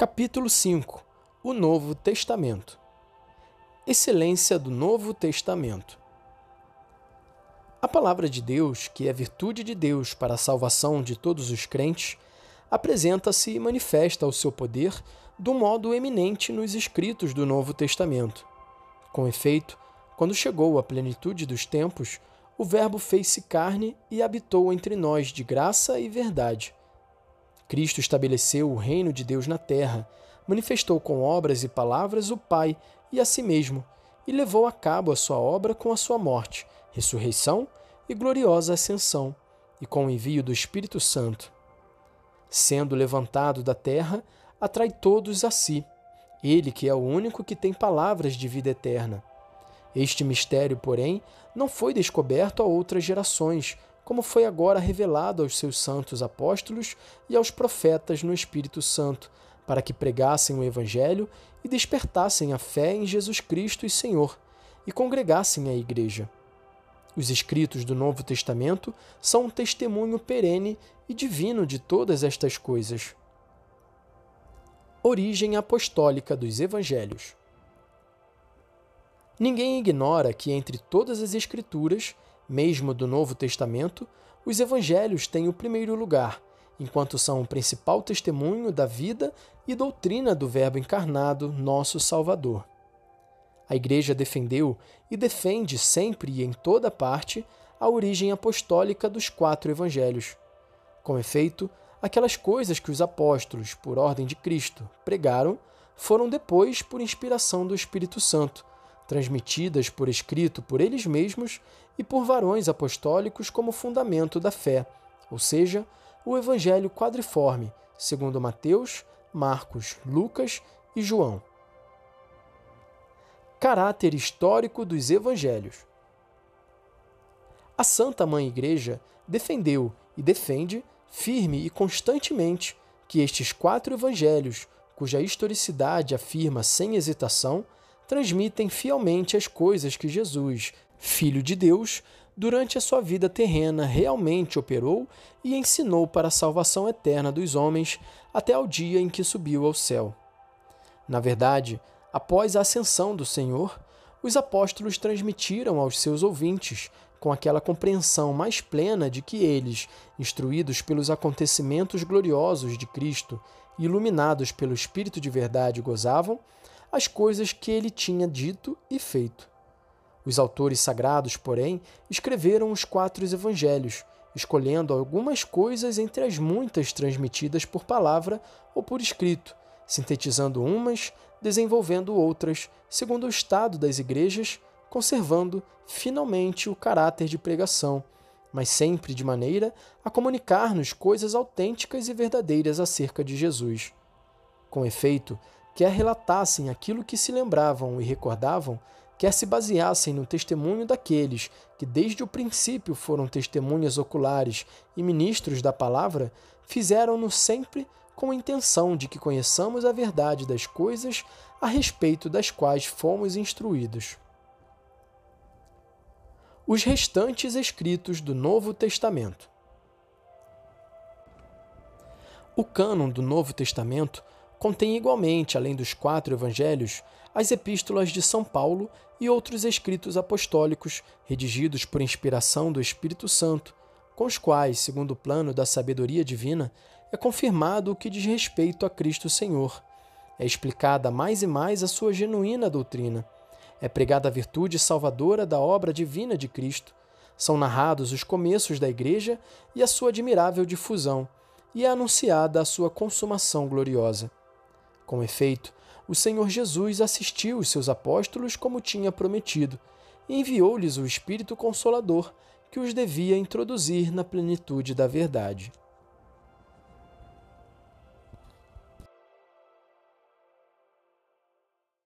Capítulo 5 O Novo Testamento. Excelência do Novo Testamento. A palavra de Deus, que é virtude de Deus para a salvação de todos os crentes, apresenta-se e manifesta o seu poder de um modo eminente nos escritos do Novo Testamento. Com efeito, quando chegou a plenitude dos tempos, o Verbo fez-se carne e habitou entre nós de graça e verdade Cristo estabeleceu o reino de Deus na terra, manifestou com obras e palavras o Pai e a si mesmo, e levou a cabo a sua obra com a sua morte, ressurreição e gloriosa ascensão, e com o envio do Espírito Santo. Sendo levantado da terra, atrai todos a si, ele que é o único que tem palavras de vida eterna. Este mistério, porém, não foi descoberto a outras gerações, como foi agora revelado aos seus santos apóstolos e aos profetas no Espírito Santo, para que pregassem o Evangelho e despertassem a fé em Jesus Cristo e Senhor, e congregassem a Igreja. Os escritos do Novo Testamento são um testemunho perene e divino de todas estas coisas. Origem apostólica dos Evangelhos. Ninguém ignora que entre todas as Escrituras mesmo do Novo Testamento, os evangelhos têm o primeiro lugar, enquanto são o principal testemunho da vida e doutrina do Verbo encarnado, nosso Salvador. A Igreja defendeu e defende sempre e em toda parte a origem apostólica dos quatro evangelhos. Com efeito, aquelas coisas que os apóstolos, por ordem de Cristo, pregaram, foram depois por inspiração do Espírito Santo, transmitidas por escrito por eles mesmos e por varões apostólicos como fundamento da fé, ou seja, o evangelho quadriforme, segundo Mateus, Marcos, Lucas e João. Caráter histórico dos evangelhos. A Santa Mãe Igreja defendeu e defende firme e constantemente que estes quatro evangelhos, cuja historicidade afirma sem hesitação, transmitem fielmente as coisas que Jesus, Filho de Deus, durante a sua vida terrena realmente operou e ensinou para a salvação eterna dos homens até ao dia em que subiu ao céu. Na verdade, após a ascensão do Senhor, os apóstolos transmitiram aos seus ouvintes, com aquela compreensão mais plena de que eles, instruídos pelos acontecimentos gloriosos de Cristo iluminados pelo Espírito de verdade, gozavam, as coisas que ele tinha dito e feito. Os autores sagrados, porém, escreveram os quatro evangelhos, escolhendo algumas coisas entre as muitas transmitidas por palavra ou por escrito, sintetizando umas, desenvolvendo outras, segundo o estado das igrejas, conservando finalmente o caráter de pregação, mas sempre de maneira a comunicar-nos coisas autênticas e verdadeiras acerca de Jesus. Com efeito, quer relatassem aquilo que se lembravam e recordavam, quer se baseassem no testemunho daqueles que desde o princípio foram testemunhas oculares e ministros da palavra, fizeram-no sempre com a intenção de que conheçamos a verdade das coisas a respeito das quais fomos instruídos. Os restantes escritos do Novo Testamento. O cânon do Novo Testamento contém igualmente, além dos quatro evangelhos, as epístolas de São Paulo e outros escritos apostólicos redigidos por inspiração do Espírito Santo, com os quais, segundo o plano da sabedoria divina, é confirmado o que diz respeito a Cristo Senhor. É explicada mais e mais a sua genuína doutrina. É pregada a virtude salvadora da obra divina de Cristo. São narrados os começos da Igreja e a sua admirável difusão, e é anunciada a sua consumação gloriosa. Com efeito, o Senhor Jesus assistiu os seus apóstolos como tinha prometido, e enviou-lhes o Espírito Consolador, que os devia introduzir na plenitude da verdade.